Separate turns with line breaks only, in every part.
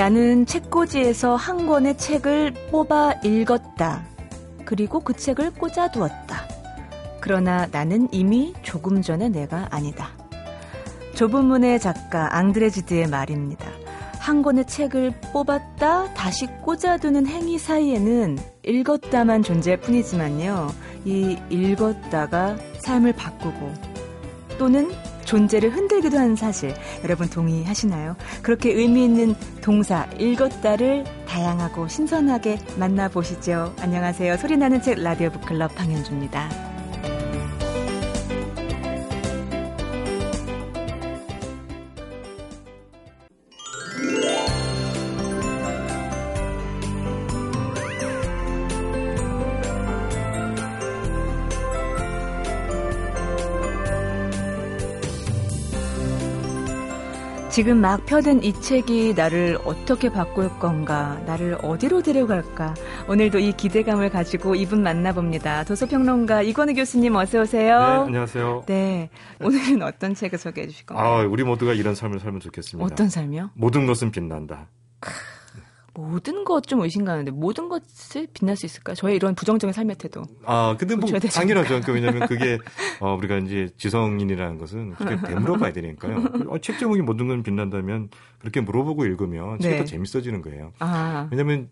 나는 책꽂이에서 한 권의 책을 뽑아 읽었다. 그리고 그 책을 꽂아두었다. 그러나 나는 이미 조금 전에 내가 아니다. 좁은 문의 작가 앙드레지드의 말입니다. 한 권의 책을 뽑았다 다시 꽂아두는 행위 사이에는 읽었다만 존재할 뿐이지만요. 이 읽었다가 삶을 바꾸고 또는 존재를 흔들기도 하는 사실 여러분 동의하시나요? 그렇게 의미 있는 동사 읽었다를 다양하고 신선하게 만나보시죠. 안녕하세요. 소리나는 책 라디오 북클럽 방현주입니다. 지금 막 펴든 이 책이 나를 어떻게 바꿀 건가, 나를 어디로 데려갈까. 오늘도 이 기대감을 가지고 이분 만나봅니다. 도서평론가 이건우 교수님 어서 오세요. 네,
안녕하세요.
네, 오늘은 어떤 책을 소개해 주실 건가요?
아, 우리 모두가 이런 삶을 살면 좋겠습니다.
어떤 삶이요?
모든 것은 빛난다.
모든 것 좀 의심가는데 모든 것을 빛날 수 있을까? 저의 이런 부정적인 삶의 태도.
아, 근데 뭐 당연하죠. 그러니까 왜냐하면 그게 어, 우리가 이제 지성인이라는 것은 그렇게 되물어봐야 되니까요. 어, 책 제목이 모든 건 빛난다면 그렇게 물어보고 읽으면 책이 네. 더 재밌어지는 거예요. 아. 왜냐하면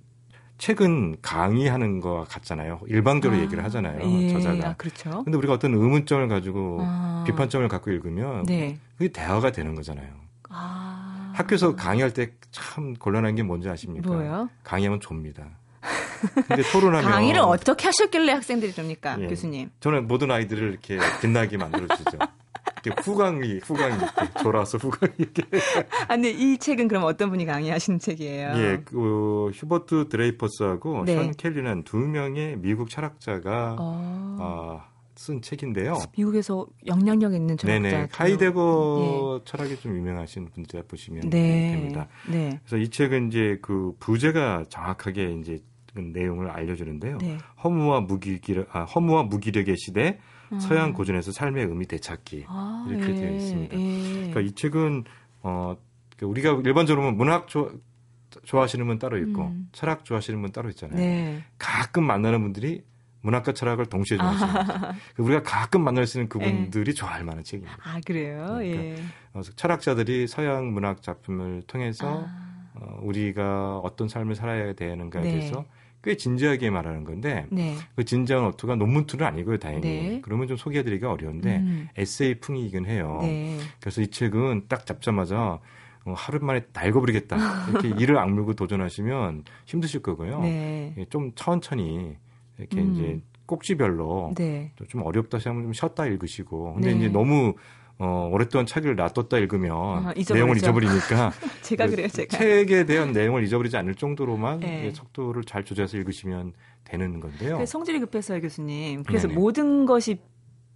책은 강의하는 거 같잖아요. 일방적으로 아, 얘기를 하잖아요. 예, 저자가.
아, 그렇죠.
근데 우리가 어떤 의문점을 가지고 아. 비판점을 갖고 읽으면 네. 그게 대화가 되는 거잖아요. 아. 학교에서 강의할 때 참 곤란한 게 뭔지 아십니까?
뭐요?
강의하면 좁니다. 근데 토론하면
강의를 어떻게 하셨길래 학생들이 줍니까, 예, 교수님?
저는 모든 아이들을 이렇게 빛나게 만들어주죠. 이렇게 후강이 후강이 이렇게 졸아서 후강이 이렇게.
아, 근데 이 책은 그럼 어떤 분이 강의하신 책이에요?
예, 그 휴버트 드레이퍼스하고 네. 션 켈리는 두 명의 미국 철학자가 어... 어, 쓴 책인데요.
미국에서 영향력 있는 철학자. 네네.
하이데거 예. 철학이 좀 유명하신 분들 보시면 네. 됩니다. 네. 그래서 이 책은 이제 그 부제가 정확하게 이제 그 내용을 알려주는데요. 네. 허무와 무기력, 아, 허무와 무기력의 시대, 음. 서양 고전에서 삶의 의미 되찾기 아, 이렇게 예. 되어 있습니다. 예. 그러니까 이 책은 어그 우리가 일반적으로 문학 조, 좋아하시는 분 따로 있고 음. 철학 좋아하시는 분 따로 있잖아요. 네. 가끔 만나는 분들이 문학과 철학을 동시에 좋아하시는 아. 우리가 가끔 만날 수 있는 그분들이 예. 좋아할 만한 책입니다.
아 그래요? 그러니까 예.
어, 철학자들이 서양 문학 작품을 통해서 아. 어, 우리가 어떤 삶을 살아야 되는가에 네. 대해서 꽤 진지하게 말하는 건데 네. 그 진지한 어투가 논문투는 아니고요, 다행히. 네. 그러면 좀 소개해드리기가 어려운데 음. 에세이 풍이긴 해요. 네. 그래서 이 책은 딱 잡자마자 어, 하루 만에 다 읽어버리겠다 이렇게 이를 악물고 도전하시면 힘드실 거고요. 네. 예, 좀 천천히 이렇게 음. 이제 꼭지별로 네. 좀 어렵다 싶으면 좀 쉬었다 읽으시고 근데 네. 이제 너무 어, 오랫동안 책을 놔뒀다 읽으면 아, 내용을 잊어버리니까
제가 그 그래요, 제가.
책에 대한 내용을 잊어버리지 않을 정도로만 네. 속도를 잘 조절해서 읽으시면 되는 건데요.
성질이 급해서요, 교수님. 그래서 네네. 모든 것이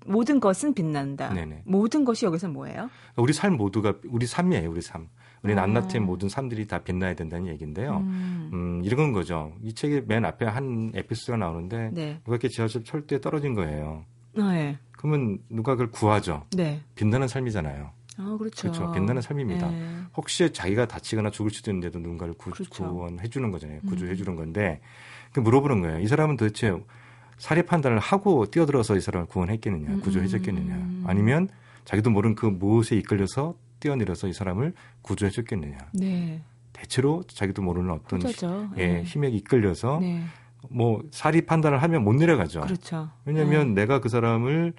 모든 것은 빛난다. 네네. 모든 것이 여기서 뭐예요?
우리 삶 모두가 우리 삶이에요, 우리 삶. 우리 낱낱한 아. 모든 삶들이 다 빛나야 된다는 얘기인데요. 음. 음, 이런 거죠. 이 책의 맨 앞에 한 에피소드가 나오는데 네. 누가 이렇게 지하철 철도에 떨어진 거예요. 아, 네. 그러면 누가 그걸 구하죠. 네. 빛나는 삶이잖아요.
아, 그렇죠.
그렇죠. 빛나는 삶입니다. 네. 혹시 자기가 다치거나 죽을 수도 있는데도 누군가를 구, 그렇죠. 구원해 주는 거잖아요. 구조해 주는 음. 건데 그 물어보는 거예요. 이 사람은 도대체 사례 판단을 하고 뛰어들어서 이 사람을 구원했겠느냐, 구조해 줬겠느냐, 음. 아니면 자기도 모르는 그 무엇에 이끌려서 뛰어내려서 이 사람을 구조해 줬겠느냐. 네. 대체로 자기도 모르는 어떤 히, 예, 네. 힘에 이끌려서 네. 뭐 사리 판단을 하면 못 내려가죠.
그렇죠.
왜냐하면 네. 내가 그 사람을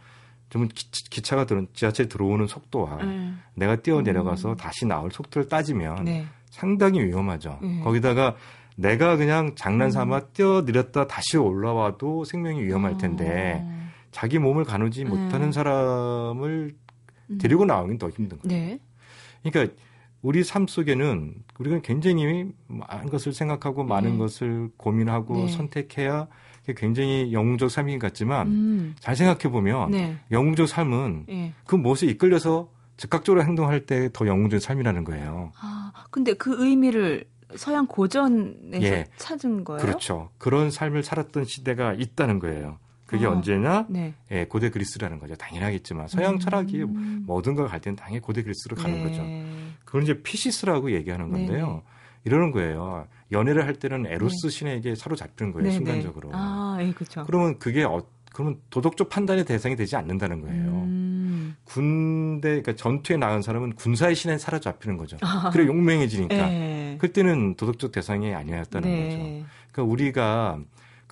좀 기, 차가 들어 지하철 들어오는 속도와 네. 내가 뛰어 내려가서 음. 다시 나올 속도를 따지면 네. 상당히 위험하죠. 네. 거기다가 내가 그냥 장난삼아 음. 뛰어내렸다 다시 올라와도 생명이 위험할 텐데 어. 자기 몸을 가누지 못하는 사람을 음. 데리고 나오긴 더 힘든 거예요. 그러니까 우리 삶 속에는 우리가 굉장히 많은 것을 생각하고 많은 네. 것을 고민하고 네. 선택해야 굉장히 영웅적 삶인 것 같지만 음. 잘 생각해 보면 네. 영웅적 삶은 네. 그 무엇에 이끌려서 즉각적으로 행동할 때 더 영웅적 삶이라는 거예요.
아, 근데 그 의미를 서양 고전에서 예. 찾은 거예요?
그렇죠. 그런 삶을 살았던 시대가 있다는 거예요. 그게 어. 언제나 네. 예, 고대 그리스라는 거죠. 당연하겠지만 서양 음. 철학이 모든 걸 갈 때는 당연히 고대 그리스로 가는 네. 거죠. 그건 이제 피시스라고 얘기하는 건데요. 이러는 거예요. 연애를 할 때는 에로스 네. 신에게 사로잡히는 거예요, 네, 순간적으로.
아, 예, 그렇죠.
그러면 그게 어, 그러면 도덕적 판단의 대상이 되지 않는다는 거예요. 음. 군대, 그러니까 전투에 나간 사람은 군사의 신에 사로잡히는 거죠. 아. 그래 용맹해지니까. 네. 그때는 도덕적 대상이 아니었다는 네. 거죠. 그러니까 우리가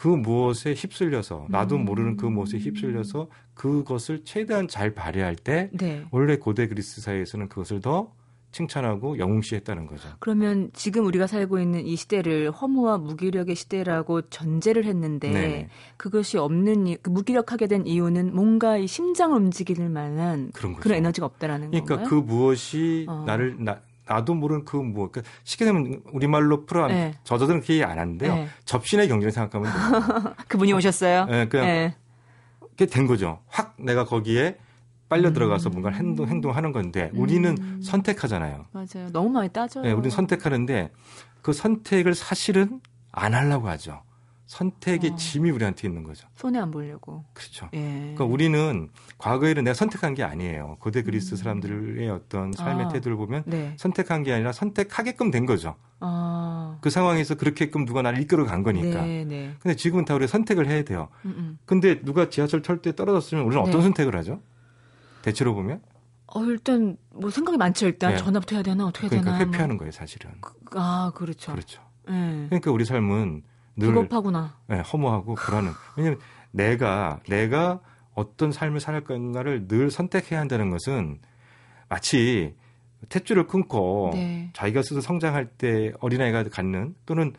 그 무엇에 휩쓸려서 나도 음. 모르는 그 무엇에 휩쓸려서 그것을 최대한 잘 발휘할 때 네. 원래 고대 그리스 사회에서는 그것을 더 칭찬하고 영웅시했다는 거죠.
그러면 지금 우리가 살고 있는 이 시대를 허무와 무기력의 시대라고 전제를 했는데 네. 그것이 없는 그 무기력하게 된 이유는 뭔가 이 심장을 움직일 만한 그런, 그런 에너지가 없다라는
그러니까
건가요?
그 무엇이 어. 나를 나, 나도 모르는 그 뭐, 그러니까 쉽게 되면 우리말로 풀어, 네. 저자들은 그얘안 하는데요. 네. 접신의 경쟁을 생각하면 돼요.
그분이 오셨어요?
네, 그냥, 네. 그게 된 거죠. 확 내가 거기에 빨려 음. 들어가서 뭔가 행동 행동하는 건데 우리는 음. 선택하잖아요.
맞아요. 너무 많이 따져요. 네,
우리는 선택하는데 그 선택을 사실은 안 하려고 하죠. 선택의 어. 짐이 우리한테 있는 거죠.
손해 안 보려고.
그렇죠. 예. 그러니까 우리는 과거에는 내가 선택한 게 아니에요. 고대 그리스 음. 사람들의 어떤 삶의 아. 태도를 보면 네. 선택한 게 아니라 선택하게끔 된 거죠. 아. 그 상황에서 그렇게끔 누가 나를 이끌어 간 거니까. 네, 네. 근데 지금은 다 우리가 선택을 해야 돼요. 음음. 음. 근데 누가 지하철 탈때 떨어졌으면 우리는 어떤 네. 선택을 하죠? 대체로 보면?
어, 일단 뭐 생각이 많죠. 일단 네. 전화부터 해야 되나 어떻게
그러니까
해야
되나. 회피하는 뭐. 거예요, 사실은. 그,
아, 그렇죠.
그렇죠. 네. 그러니까 우리 삶은 늘
비겁하구나.
네, 허무하고 불안은. 왜냐면 내가 내가 어떤 삶을 살 건가를 늘 선택해야 한다는 것은 마치 탯줄을 끊고 네. 자기가 스스로 성장할 때 어린아이가 갖는 또는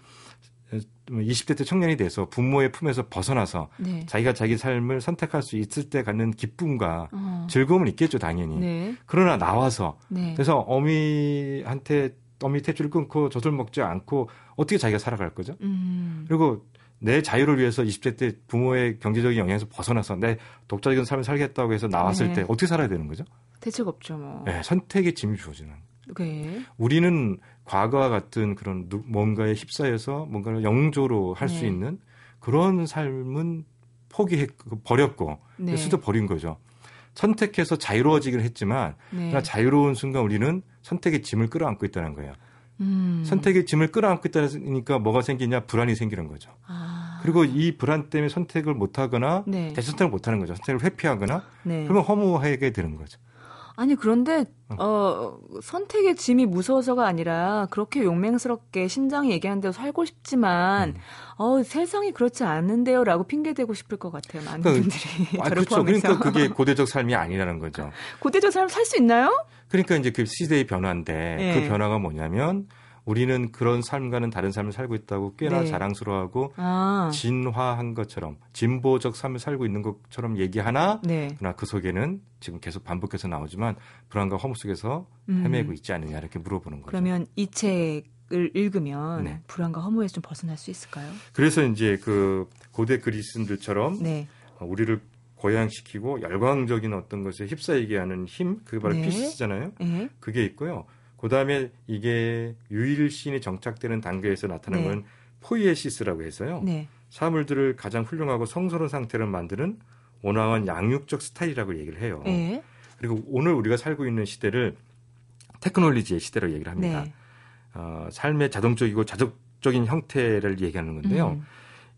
20대 때 청년이 돼서 부모의 품에서 벗어나서 네. 자기가 자기 삶을 선택할 수 있을 때 갖는 기쁨과 어. 즐거움은 있겠죠, 당연히. 네. 그러나 나와서 네. 그래서 어미한테 어미 탯줄을 끊고 젖을 먹지 않고 어떻게 자기가 살아갈 거죠? 음. 그리고 내 자유를 위해서 20대 때 부모의 경제적인 영향에서 벗어나서 내 독자적인 삶을 살겠다고 해서 나왔을 네. 때 어떻게 살아야 되는 거죠?
대책 없죠, 뭐.
네, 선택의 짐이 주어지는. 네. 우리는 과거와 같은 그런 뭔가에 휩싸여서 뭔가를 영조로 할수 네. 있는 그런 삶은 포기해 버렸고 네. 수도 버린 거죠. 선택해서 자유로워지기를 했지만 네. 자유로운 순간 우리는 선택의 짐을 끌어안고 있다는 거예요. 음. 선택의 짐을 끌어안고 있다니까 뭐가 생기냐 불안이 생기는 거죠. 아. 그리고 이 불안 때문에 선택을 못하거나 네. 대선택을 못하는 거죠. 선택을 회피하거나 네. 그러면 허무하게 되는 거죠.
아니 그런데 어. 어, 선택의 짐이 무서워서가 아니라 그렇게 용맹스럽게 심장이 얘기하는 대로 살고 싶지만 음. 어 세상이 그렇지 않은데요라고 핑계 대고 싶을 것 같아요 많은 그러니까, 분들이
아, 그렇죠. 그러니까 그게 고대적 삶이 아니라는 거죠
고대적 삶 살 수 있나요?
그러니까 이제 그 시대의 변화인데 네. 그 변화가 뭐냐면 우리는 그런 삶과는 다른 삶을 살고 있다고 꽤나 네. 자랑스러워하고 아. 진화한 것처럼 진보적 삶을 살고 있는 것처럼 얘기하나 네. 그러나 그 속에는 지금 계속 반복해서 나오지만 불안과 허무 속에서 음. 헤매고 있지 않느냐 이렇게 물어보는 거죠.
그러면 이 책을 읽으면 네. 불안과 허무에서 좀 벗어날 수 있을까요?
그래서 이제 그 고대 그리스인들처럼 네. 우리를 고양시키고 열광적인 어떤 것에 휩싸이게 하는 힘, 그게 바로 네. 피시스잖아요. 네. 그게 있고요. 그 다음에 이게 유일신이 정착되는 단계에서 나타나는 네. 건 포이에시스라고 해서요. 네. 사물들을 가장 훌륭하고 성스러운 상태로 만드는 온화한 양육적 스타일이라고 얘기를 해요. 네. 그리고 오늘 우리가 살고 있는 시대를 테크놀로지의 시대로 얘기를 합니다. 네. 어, 삶의 자동적이고 자족적인 형태를 얘기하는 건데요. 음.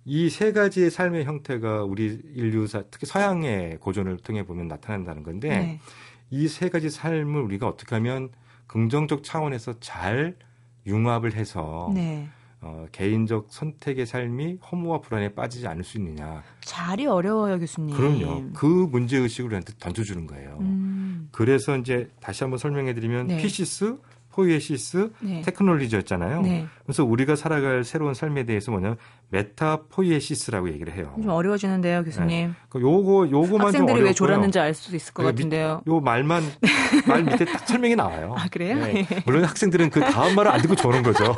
이세 가지의 삶의 형태가 우리 인류사 특히 서양의 고전을 통해 보면 나타난다는 건데 네. 이세 가지 삶을 우리가 어떻게 하면 긍정적 차원에서 잘 융합을 해서 네. 어, 개인적 선택의 삶이 허무와 불안에 빠지지 않을 수 있느냐.
말이 어려워요, 교수님.
그럼요. 그 문제 의식을 우리한테 던져주는 거예요. 음. 그래서 이제 다시 한번 설명해드리면 네. 피시스 포이에시스 네. 테크놀로지였잖아요. 네. 그래서 우리가 살아갈 새로운 삶에 대해서 뭐냐 메타 포이에시스라고 얘기를 해요.
좀 어려워지는데요, 교수님. 네.
그 요거 요거만
학생들이 왜 졸았는지 알수 있을 것 같은데요.
요 말만 말 밑에 딱 설명이 나와요.
아 그래요?
네. 물론 학생들은 그 다음 말을 안 듣고 조는 거죠.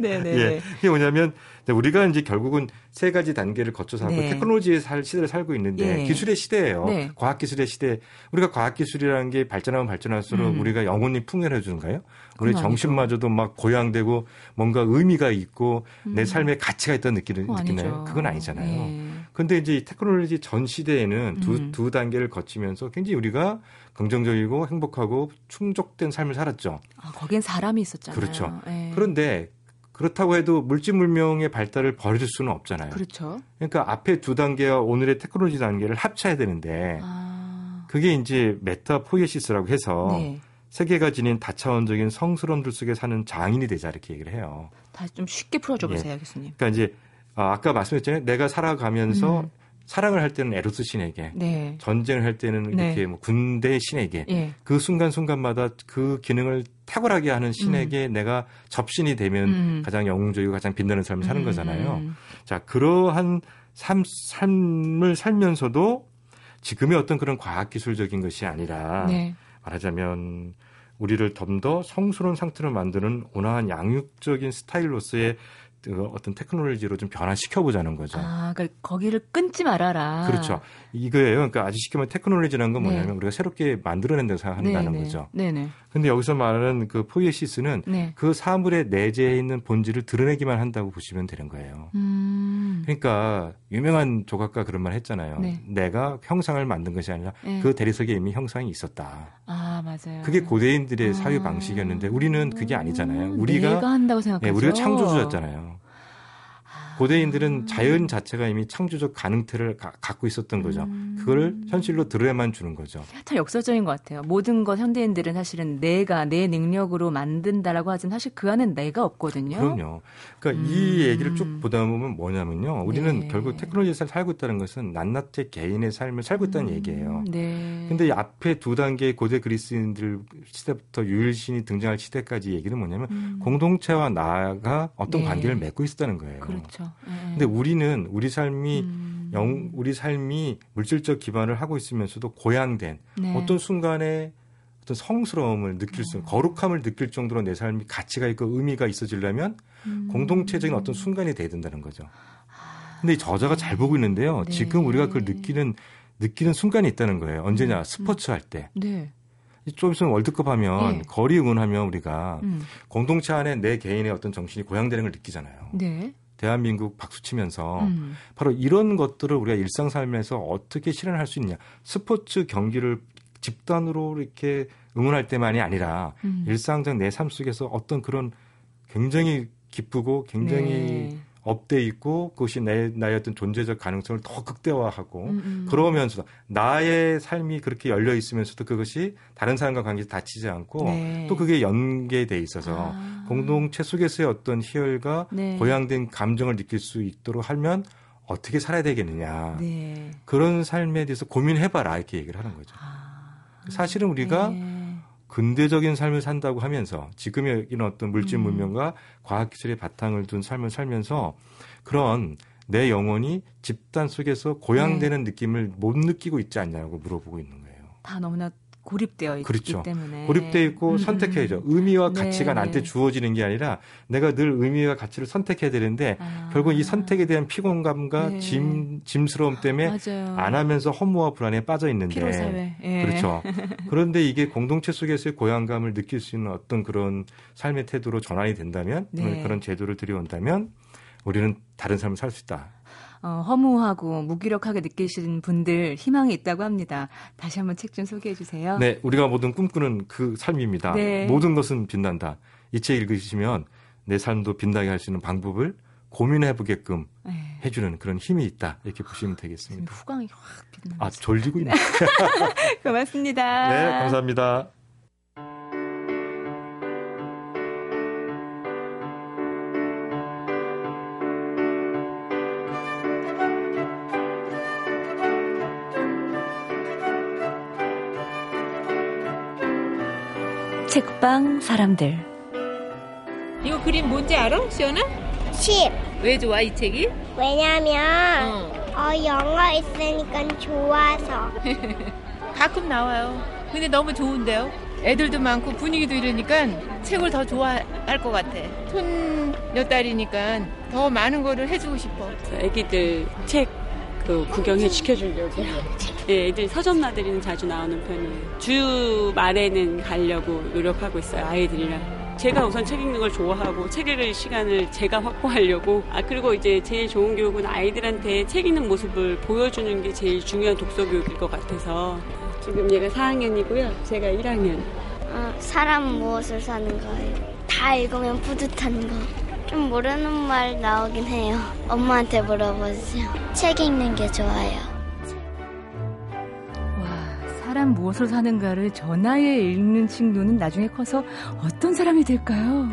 네네. 네, 예.
이게 뭐냐면 우리가 이제 결국은 세 가지 단계를 거쳐서 하고 네. 테크놀로지의 살, 시대를 살고 있는데 예. 기술의 시대예요. 네. 과학 기술의 시대. 우리가 과학 기술이라는 게 발전하면 발전할수록 음. 우리가 영혼이 풍요해 주는가요? 우리 정신마저도 막 고양되고 뭔가 의미가 있고 음. 내 삶에 가치가 있다는 느끼는 느끼나요? 그건 아니잖아요. 예. 근데 이제 테크놀로지 전 시대에는 두, 음. 두 단계를 거치면서 굉장히 우리가 긍정적이고 행복하고 충족된 삶을 살았죠.
아, 거긴 사람이 있었잖아요.
그렇죠. 예. 그런데 그렇다고 해도 물질문명의 발달을 버릴 수는 없잖아요.
그렇죠.
그러니까 앞에 두 단계와 오늘의 테크놀로지 단계를 합쳐야 되는데 아. 그게 이제 메타 포이에시스라고 해서 네. 세계가 지닌 다차원적인 성스러움들 속에 사는 장인이 되자 이렇게 얘기를 해요.
다시 좀 쉽게 풀어줘 보세요, 예. 교수님.
그러니까 이제 아, 아까 말씀했잖아요. 내가 살아가면서 음. 사랑을 할 때는 에로스 신에게, 네. 전쟁을 할 때는 네. 이렇게 뭐 군대 신에게, 네. 그 순간 순간마다 그 기능을 탁월하게 하는 신에게 음. 내가 접신이 되면 음. 가장 영웅적이고 가장 빛나는 삶을 사는 음. 거잖아요. 자, 그러한 삶, 삶을 살면서도 지금의 어떤 그런 과학기술적인 것이 아니라 네. 말하자면 우리를 좀 더 성스러운 상태로 만드는 온화한 양육적인 스타일로서의 그 어떤 테크놀로지로 좀 변화시켜 보자는 거죠.
아, 그러니까 거기를 끊지 말아라.
그렇죠. 이거예요. 그러니까 아주 쉽게 말하면 테크놀로지라는 건 뭐냐면 네. 우리가 새롭게 만들어낸다고 생각한다는 네, 네. 거죠. 네네. 근데 여기서 말하는 그 포이에시스는 네. 그 사물의 내재해 있는 본질을 드러내기만 한다고 보시면 되는 거예요. 음. 그러니까 유명한 조각가 그런 말 했잖아요. 네. 내가 형상을 만든 것이 아니라 네. 그 대리석에 이미 형상이 있었다.
아, 맞아요.
그게 고대인들의 아. 사유 방식이었는데 우리는 그게 아니잖아요. 우리가
한다고 생각하죠.
네, 우리가 창조주였잖아요. 고대인들은 자연 자체가 이미 창조적 가능태를 가, 갖고 있었던 거죠. 음. 그걸 현실로 드러내만 주는 거죠.
참 역설적인 것 같아요. 모든 것 현대인들은 사실은 내가 내 능력으로 만든다라고 하지만 사실 그 안엔 내가 없거든요.
그럼요. 그러니까 음. 이 얘기를 쭉 보다 보면 뭐냐면요. 우리는 네. 결국 테크놀로지에서 살고 있다는 것은 낱낱이 개인의 삶을 살고 있다는 음. 얘기예요. 네. 근데 앞에 두 단계의 고대 그리스인들 시대부터 유일신이 등장할 시대까지 얘기는 뭐냐면 음. 공동체와 나가 어떤 네. 관계를 맺고 있었다는 거예요.
그렇죠. 그렇죠. 네.
근데 우리는 우리 삶이 음. 영 우리 삶이 물질적 기반을 하고 있으면서도 고양된 네. 어떤 순간에 어떤 성스러움을 느낄 수, 음. 거룩함을 느낄 정도로 내 삶이 가치가 있고 의미가 있어지려면 음. 공동체적인 어떤 순간이 돼야 된다는 거죠. 아. 근데 이 저자가 잘 보고 있는데요. 네. 지금 우리가 그걸 느끼는 느끼는 순간이 있다는 거예요. 언제냐? 음. 스포츠 할 때. 네. 좀 있으면 월드컵 하면 네. 거리 응원하면 우리가 음. 공동체 안에 내 개인의 어떤 정신이 고양되는 걸 느끼잖아요. 네. 대한민국 박수 치면서 음. 바로 이런 것들을 우리가 일상 삶에서 어떻게 실현할 수 있냐. 스포츠 경기를 집단으로 이렇게 응원할 때만이 아니라 음. 일상적 내 삶 속에서 어떤 그런 굉장히 기쁘고 굉장히 네. up돼 있고 그것이 내, 나의 어떤 존재적 가능성을 더 극대화하고 음, 음. 그러면서 나의 삶이 그렇게 열려 있으면서도 그것이 다른 사람과 관계에서 다치지 않고 네. 또 그게 연계돼 있어서 아. 공동체 속에서의 어떤 희열과 네. 고양된 감정을 느낄 수 있도록 하면 어떻게 살아야 되겠느냐 네. 그런 삶에 대해서 고민해봐라 이렇게 얘기를 하는 거죠. 아. 사실은 우리가 네. 근대적인 삶을 산다고 하면서 지금의 이런 어떤 물질 음. 문명과 과학 기술의 바탕을 둔 삶을 살면서 그런 내 영혼이 집단 속에서 고양되는 네. 느낌을 못 느끼고 있지 않냐고 물어보고 있는 거예요.
다 너무나 고립되어 있기 그렇죠. 때문에
고립되어 있고 음. 선택해야죠. 의미와 네. 가치가 나한테 주어지는 게 아니라 내가 늘 의미와 가치를 선택해야 되는데 아. 결국 이 선택에 대한 피곤감과 네. 짐 짐스러움 때문에 맞아요. 안 하면서 허무와 불안에 빠져 있는데 예. 그렇죠. 그런데 이게 공동체 속에서의 고향감을 느낄 수 있는 어떤 그런 삶의 태도로 전환이 된다면 네. 그런 제도를 들여온다면 우리는 다른 삶을 살 수 있다.
어, 허무하고 무기력하게 느끼시는 분들 희망이 있다고 합니다. 다시 한번 책 좀 소개해 주세요.
네, 우리가 모든 꿈꾸는 그 삶입니다. 네. 모든 것은 빛난다. 이 책 읽으시면 내 삶도 빛나게 할 수 있는 방법을 고민해 보게끔 네. 해주는 그런 힘이 있다 이렇게 보시면 되겠습니다.
후광이 확 빛나.
아 졸리고 있네.
고맙습니다.
네, 감사합니다.
책방 사람들
이거 그림 뭔지 알아? 시연아?
10.
왜 좋아 이 책이?
왜냐면 어, 어 영어 있으니까 좋아서.
가끔 나와요. 근데 너무 좋은데요? 애들도 많고 분위기도 이러니까 책을 더 좋아할 것 같아. 손몇 달이니까 더 많은 거를 해주고 싶어.
애기들 책 그 구경해 시켜주려고요. 예, 애들 서점 나들이는 자주 나오는 편이에요. 주 말에는 가려고 노력하고 있어요, 아이들이랑. 제가 우선 책 읽는 걸 좋아하고 책 읽을 시간을 제가 확보하려고 아 그리고 이제 제일 좋은 교육은 아이들한테 책 읽는 모습을 보여주는 게 제일 중요한 독서 교육일 것 같아서 지금 얘가 4학년이고요 제가 1학년
어, 사람 무엇을 사는 거예요? 다다 읽으면 뿌듯한 거. 좀 모르는 말 나오긴 해요. 엄마한테 물어보세요. 책 읽는 게 좋아요.
와, 사람 무엇을 사는가를 저 나이에 읽는 친구는 나중에 커서 어떤 사람이 될까요?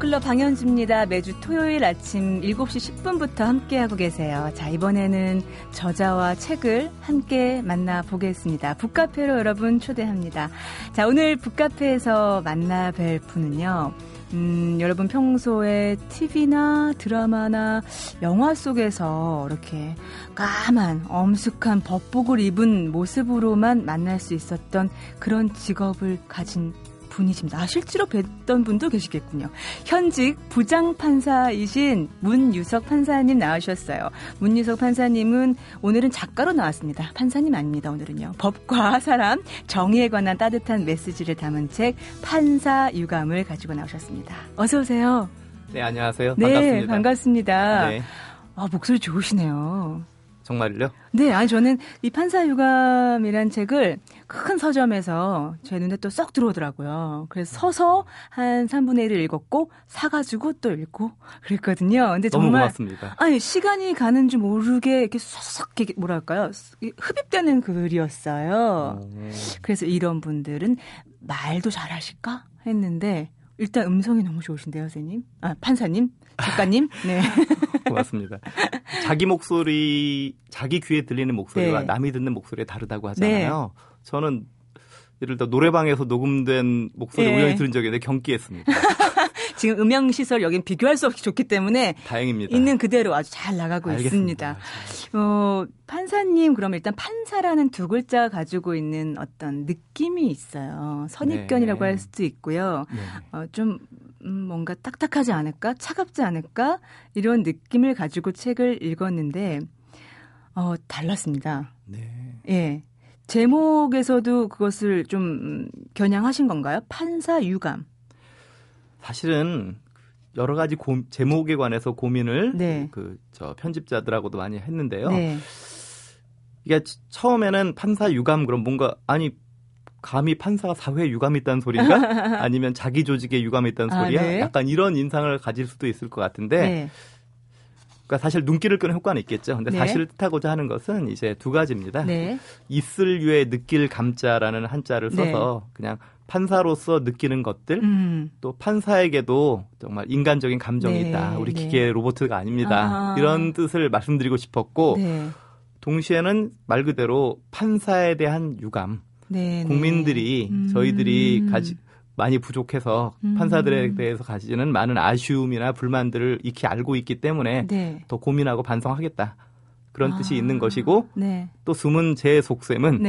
클럽 방현주입니다. 매주 토요일 아침 7시 10분부터 함께하고 계세요. 자, 이번에는 저자와 책을 함께 만나보겠습니다. 북카페로 여러분 초대합니다. 자, 오늘 북카페에서 만나 뵐 분은요. 음, 여러분 평소에 TV나 드라마나 영화 속에서 이렇게 까만, 엄숙한 법복을 입은 모습으로만 만날 수 있었던 그런 직업을 가진 분이십니다. 아, 실제로 뵀던 분도 계시겠군요. 현직 부장 판사이신 문유석 판사님 나오셨어요. 문유석 판사님은 오늘은 작가로 나왔습니다. 판사님 아닙니다, 오늘은요. 법과 사람, 정의에 관한 따뜻한 메시지를 담은 책, 판사 유감을 가지고 나오셨습니다. 어서 오세요.
네, 안녕하세요.
네,
반갑습니다.
반갑습니다. 네. 아, 목소리 좋으시네요.
정말요?
네, 아니 저는 이 판사 유감이란 책을 큰 서점에서 제 눈에 또 쏙 들어오더라고요. 그래서 서서 한 3분의 1을 읽었고 사가지고 또 읽고 그랬거든요. 근데
정말 고맙습니다.
아니 시간이 가는 줄 모르게 이렇게 쏙쏙 이렇게 뭐랄까요 흡입되는 글이었어요. 오. 그래서 이런 분들은 말도 잘하실까 했는데 일단 음성이 너무 좋으신데요, 선생님. 아, 판사님, 작가님. 네.
고맙습니다. 자기 목소리, 자기 귀에 들리는 목소리와 네. 남이 듣는 목소리가 다르다고 하잖아요. 네. 저는 예를 들어 노래방에서 녹음된 목소리 네. 우연히 들은 적이 있는데 경기했습니다.
지금 음향 시설 여긴 비교할 수 없이 좋기 때문에
다행입니다.
있는 그대로 아주 잘 나가고 알겠습니다. 있습니다. 어, 판사님 그러면 일단 판사라는 두 글자 가지고 있는 어떤 느낌이 있어요. 선입견이라고 네. 할 수도 있고요. 네. 어, 좀 음, 뭔가 딱딱하지 않을까, 차갑지 않을까 이런 느낌을 가지고 책을 읽었는데 어, 달랐습니다. 네. 예. 제목에서도 그것을 좀 겨냥하신 건가요? 판사 유감.
사실은 여러 가지 고, 제목에 관해서 고민을 네. 그저 편집자들하고도 많이 했는데요. 네. 이게 처음에는 판사 유감 그럼 뭔가 아니 감히 판사가 사회에 유감이 있다는 소리인가? 아니면 자기 조직에 유감이 있다는 아, 소리야? 네. 약간 이런 인상을 가질 수도 있을 것 같은데 네. 그러니까 사실 눈길을 끄는 효과는 있겠죠. 근데 네. 사실을 뜻하고자 하는 것은 이제 두 가지입니다. 네. 있을 유에 느낄 감자라는 한자를 써서 네. 그냥 판사로서 느끼는 것들 음. 또 판사에게도 정말 인간적인 감정이 네, 있다. 우리 네. 기계 로봇가 아닙니다. 아. 이런 뜻을 말씀드리고 싶었고 네. 동시에는 말 그대로 판사에 대한 유감. 네, 네. 국민들이 음. 저희들이 가지 많이 부족해서 음. 판사들에 대해서 가지는 많은 아쉬움이나 불만들을 익히 알고 있기 때문에 네. 더 고민하고 반성하겠다. 그런 아. 뜻이 있는 것이고 또 숨은 제 속셈은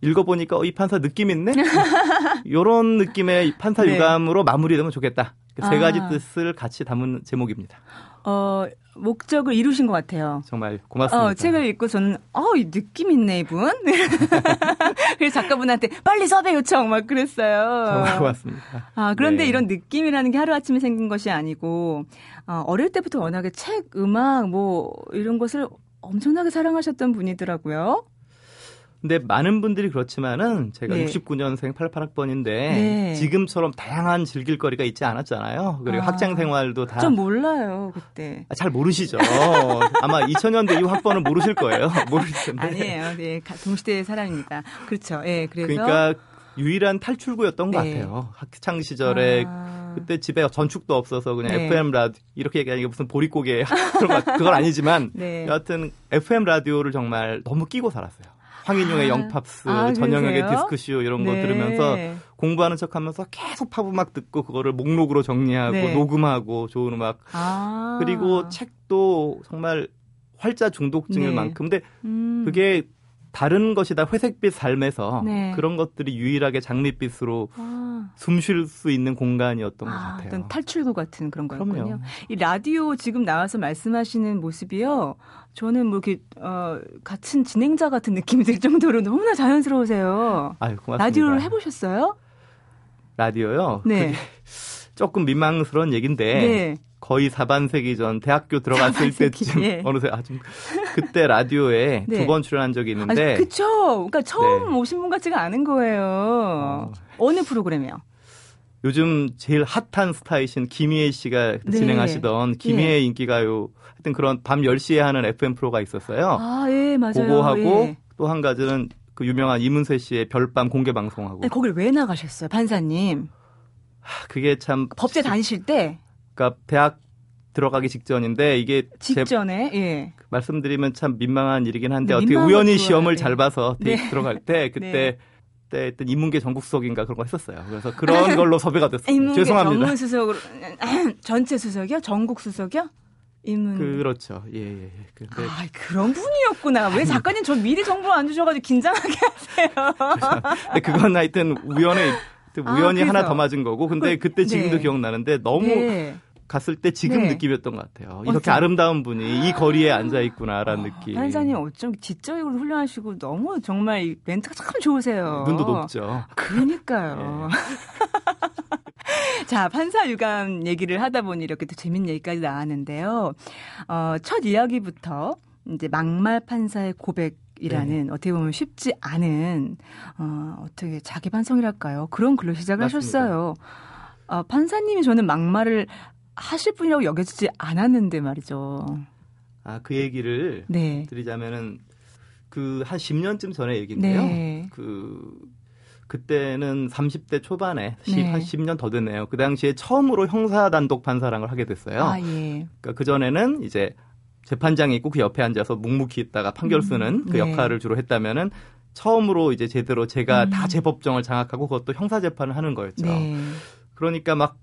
읽어보니까 어, 이 판사 느낌 있네? 요런 느낌의 판사 네. 유감으로 마무리되면 좋겠다. 세 아. 가지 뜻을 같이 담은 제목입니다.
어, 목적을 이루신 것 같아요.
정말 고맙습니다.
어, 책을 읽고 저는, 어, 이 느낌 있네, 이분. 그래서 작가분한테 빨리 섭외 요청 막 그랬어요.
정말 고맙습니다.
아, 그런데 네. 이런 느낌이라는 게 하루 아침에 생긴 것이 아니고, 어, 어릴 때부터 워낙에 책, 음악, 뭐, 이런 것을 엄청나게 사랑하셨던 분이더라고요.
근데 많은 분들이 그렇지만은 제가 네. 69년생 88학번인데 네. 지금처럼 다양한 즐길 거리가 있지 않았잖아요. 그리고 아, 학창 생활도 다
좀 몰라요 그때.
아, 잘 모르시죠. 아마 2000년대 이후 학번은 모르실 거예요. 모르실 텐데.
아니에요. 네, 동시대의 사람입니다. 그렇죠. 예, 네, 그래서
그러니까 유일한 탈출구였던 것 네. 같아요. 학창 시절에 아... 그때 집에 전축도 없어서 그냥 네. FM 라디오 이렇게 얘기하니까 무슨 보릿고개 그런 거 그건 아니지만 네. 여하튼 FM 라디오를 정말 너무 끼고 살았어요. 황인용의 아. 영팝스, 아, 전영혁의 디스크쇼 이런 네. 거 들으면서 공부하는 척 하면서 계속 팝 음악 듣고 그거를 목록으로 정리하고 네. 녹음하고 좋은 음악 아. 그리고 책도 정말 활자 중독증일 네. 만큼 근데 음. 그게 다른 것이 다 회색빛 삶에서 네. 그런 것들이 유일하게 장밋빛으로 아. 숨쉴 수 있는 공간이었던 아, 것 같아요.
어떤 탈출구 같은 그런 거였군요. 이 라디오 지금 나와서 말씀하시는 모습이요. 저는 뭐 이렇게 어, 같은 진행자 같은 느낌이 들 정도로 너무나 자연스러우세요.
아유, 고맙습니다.
라디오를 해보셨어요?
라디오요? 네. 조금 민망스러운 얘기인데 네. 거의 4반세기 전 대학교 들어갔을 4반세기, 때쯤 네. 어느새 아주 그때 라디오에 네. 두번 출연한 적이 있는데
아, 그쵸 그러니까 처음 네. 오신 분 같지가 않은 거예요. 어. 느 프로그램이요?
요즘 제일 핫한 스타이신 김희애 씨가 네. 진행하시던 김희애 예. 인기가요 하여튼 그런 밤 10시에 하는 FM 프로가 있었어요.
아, 예, 맞아요.
그거 하고 예. 또한 가지는 그 유명한 이문세 씨의 별밤 공개 방송하고.
네, 거길 왜 나가셨어요, 판사님?
그게 참
법대 다니실 때.
그러니까 대학 들어가기 직전인데 이게
직전에 예.
말씀드리면 참 민망한 일이긴 한데 네, 어떻게 우연히 시험을 네. 잘 봐서 네. 들어갈 때 그때 네. 때 했던 인문계 전국 수석인가 그런 거 했었어요. 그래서 그런 걸로 섭외가 됐어요. 죄송합니다.
전문 수석으로 전체 수석이요? 전국 수석이요? 인문.
그렇죠. 예, 예. 예.
근데... 아, 그런 분이었구나. 왜 작가님 저 미리 정보 안 주셔가지고 긴장하게 하세요?
근데 그건 하여튼 우연히 아, 우연히 아, 하나 더 맞은 거고. 근데 그, 그때 지금도 네. 기억나는데 너무 네. 갔을 때 지금 네. 느낌이었던 것 같아요. 이렇게 어쩜. 아름다운 분이 이 거리에 앉아 있구나라는 어, 느낌.
한사님 어쩜 지적으로 훌륭하시고 너무 정말 멘트가 참 좋으세요.
눈도 높죠.
그러니까요. 네. 자, 판사 유감 얘기를 하다 보니 이렇게 또 재밌는 얘기까지 나왔는데요. 어, 첫 이야기부터 이제 막말 판사의 고백 이라는 네. 어떻게 보면 쉽지 않은 어 어떻게 자기 반성이랄까요 그런 글로 시작을 맞습니다. 하셨어요. 어, 판사님이 저는 막말을 하실 분이라고 여겨지지 않았는데 말이죠.
아 그 얘기를 네. 드리자면은 그 한 10년쯤 전에 얘기인데요. 네. 그 그때는 30대 초반에 네. 한 10년 더 됐네요. 그 당시에 처음으로 형사 단독 판사랑을 하게 됐어요. 아, 예. 그러니까 그 전에는 이제 재판장이 있고 그 옆에 앉아서 묵묵히 있다가 판결 음, 쓰는 그 네. 역할을 주로 했다면은 처음으로 이제 제대로 제가 음. 다 재법정을 장악하고 그것도 형사 재판을 하는 거였죠. 네. 그러니까 막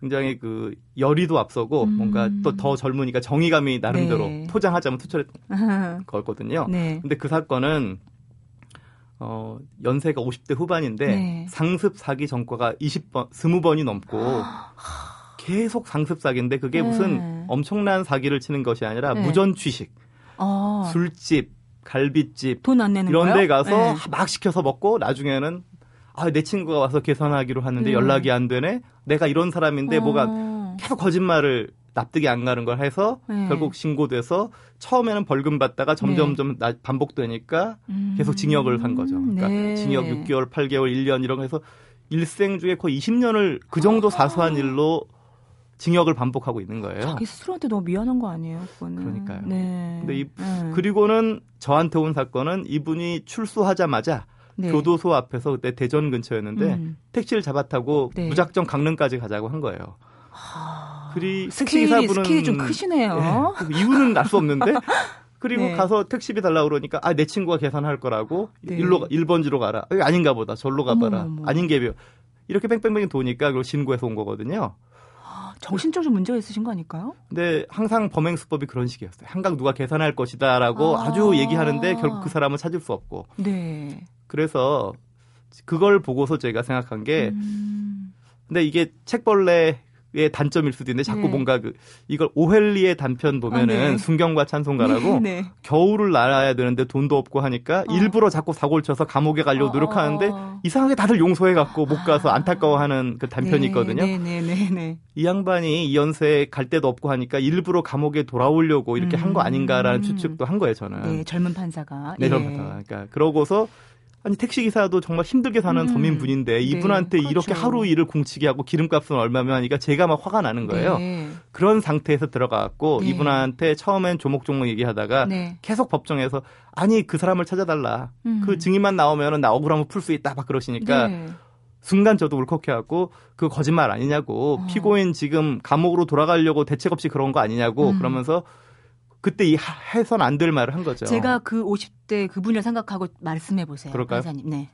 굉장히 그 열의도 앞서고 음. 뭔가 또 더 젊으니까 정의감이 나름대로 네. 포장하자면 투철했던 거거든요. 네. 근데 그 사건은 어 연세가 50대 후반인데 네. 상습 사기 전과가 20번 20번이 넘고 계속 상습 사기인데 그게 네. 무슨 엄청난 사기를 치는 것이 아니라 네. 무전 취식, 어. 술집, 갈비집
돈 안 내는
이런
데
가서 네. 막 시켜서 먹고 나중에는 아, 내 친구가 와서 계산하기로 하는데 네. 연락이 안 되네. 내가 이런 사람인데 어. 뭐가 계속 거짓말을 납득이 안 가는 걸 해서 네. 결국 신고돼서 처음에는 벌금 받다가 점점점 네. 반복되니까 음. 계속 징역을 산 거죠. 그러니까 네. 징역 6개월, 8개월, 1년 이런 거 해서 일생 중에 거의 20년을 그 정도 사소한 일로 징역을 반복하고 있는 거예요.
자기 스스로한테 너무 미안한 거 아니에요, 그거는.
그러니까요. 네. 근데 이, 네. 그리고는 저한테 온 사건은 이분이 출소하자마자 네. 교도소 앞에서 그때 대전 근처였는데 음. 택시를 잡아타고 네. 무작정 강릉까지 가자고 한 거예요.
하... 그리 택시 기사분은 스케일이 좀 크시네요.
네, 이유는 알 수 없는데 그리고 네. 가서 택시비 달라고 그러니까 아 내 친구가 계산할 거라고 네. 일로 1번지로 가라. 아닌가 보다. 절로 가봐라. 어머, 어머. 아닌 게요. 이렇게 뺑뺑뺑이 도니까 그걸 신고해서 온 거거든요.
정신적으로 문제가 있으신 거 아닐까요?
근데 항상 범행 수법이 그런 식이었어요. 한강 누가 계산할 것이다라고 아~ 주 얘기하는데 결국 그 사람을 찾을 수 없고. 네. 그래서 그걸 보고서 제가 생각한 게 음... 근데 이게 책벌레 의 단점일 수도 있는데 자꾸 네. 뭔가 그 이걸 오헬리의 단편 보면은 아, 네. 순경과 찬송가라고 네. 겨울을 날아야 되는데 돈도 없고 하니까 어. 일부러 자꾸 사고를 쳐서 감옥에 가려고 어, 노력하는데 어. 이상하게 다들 용서해 갖고 못 가서 안타까워하는 그 단편이 네, 있거든요. 네, 이 양반이 이 연세에 갈 데도 없고 하니까 일부러 감옥에 돌아오려고 이렇게 음. 한거 아닌가라는 추측도 한 거예요, 저는.
젊은 판사가.
네, 젊은 예. 판사가. 그러니까 그러고서 아니 택시 기사도 정말 힘들게 사는 음. 서민분인데 네, 이분한테 그렇죠. 이렇게 하루 일을 공치게 하고 기름값은 얼마면 하니까 제가 막 화가 나는 거예요. 네. 그런 상태에서 들어가갖고 네. 이분한테 처음엔 조목조목 얘기하다가 네. 계속 법정에서 아니 그 사람을 찾아달라. 음. 그 증인만 나오면은 나 억울하면 풀수 있다 막 그러시니까 네. 순간 저도 울컥해갖고 그 거짓말 아니냐고 어. 피고인 지금 감옥으로 돌아가려고 대책 없이 그런 거 아니냐고 음. 그러면서 그때 이 해선 안 될 말을 한 거죠.
제가 그 50대 그분을 생각하고 말씀해 보세요.
그럴까요?
판사님. 네.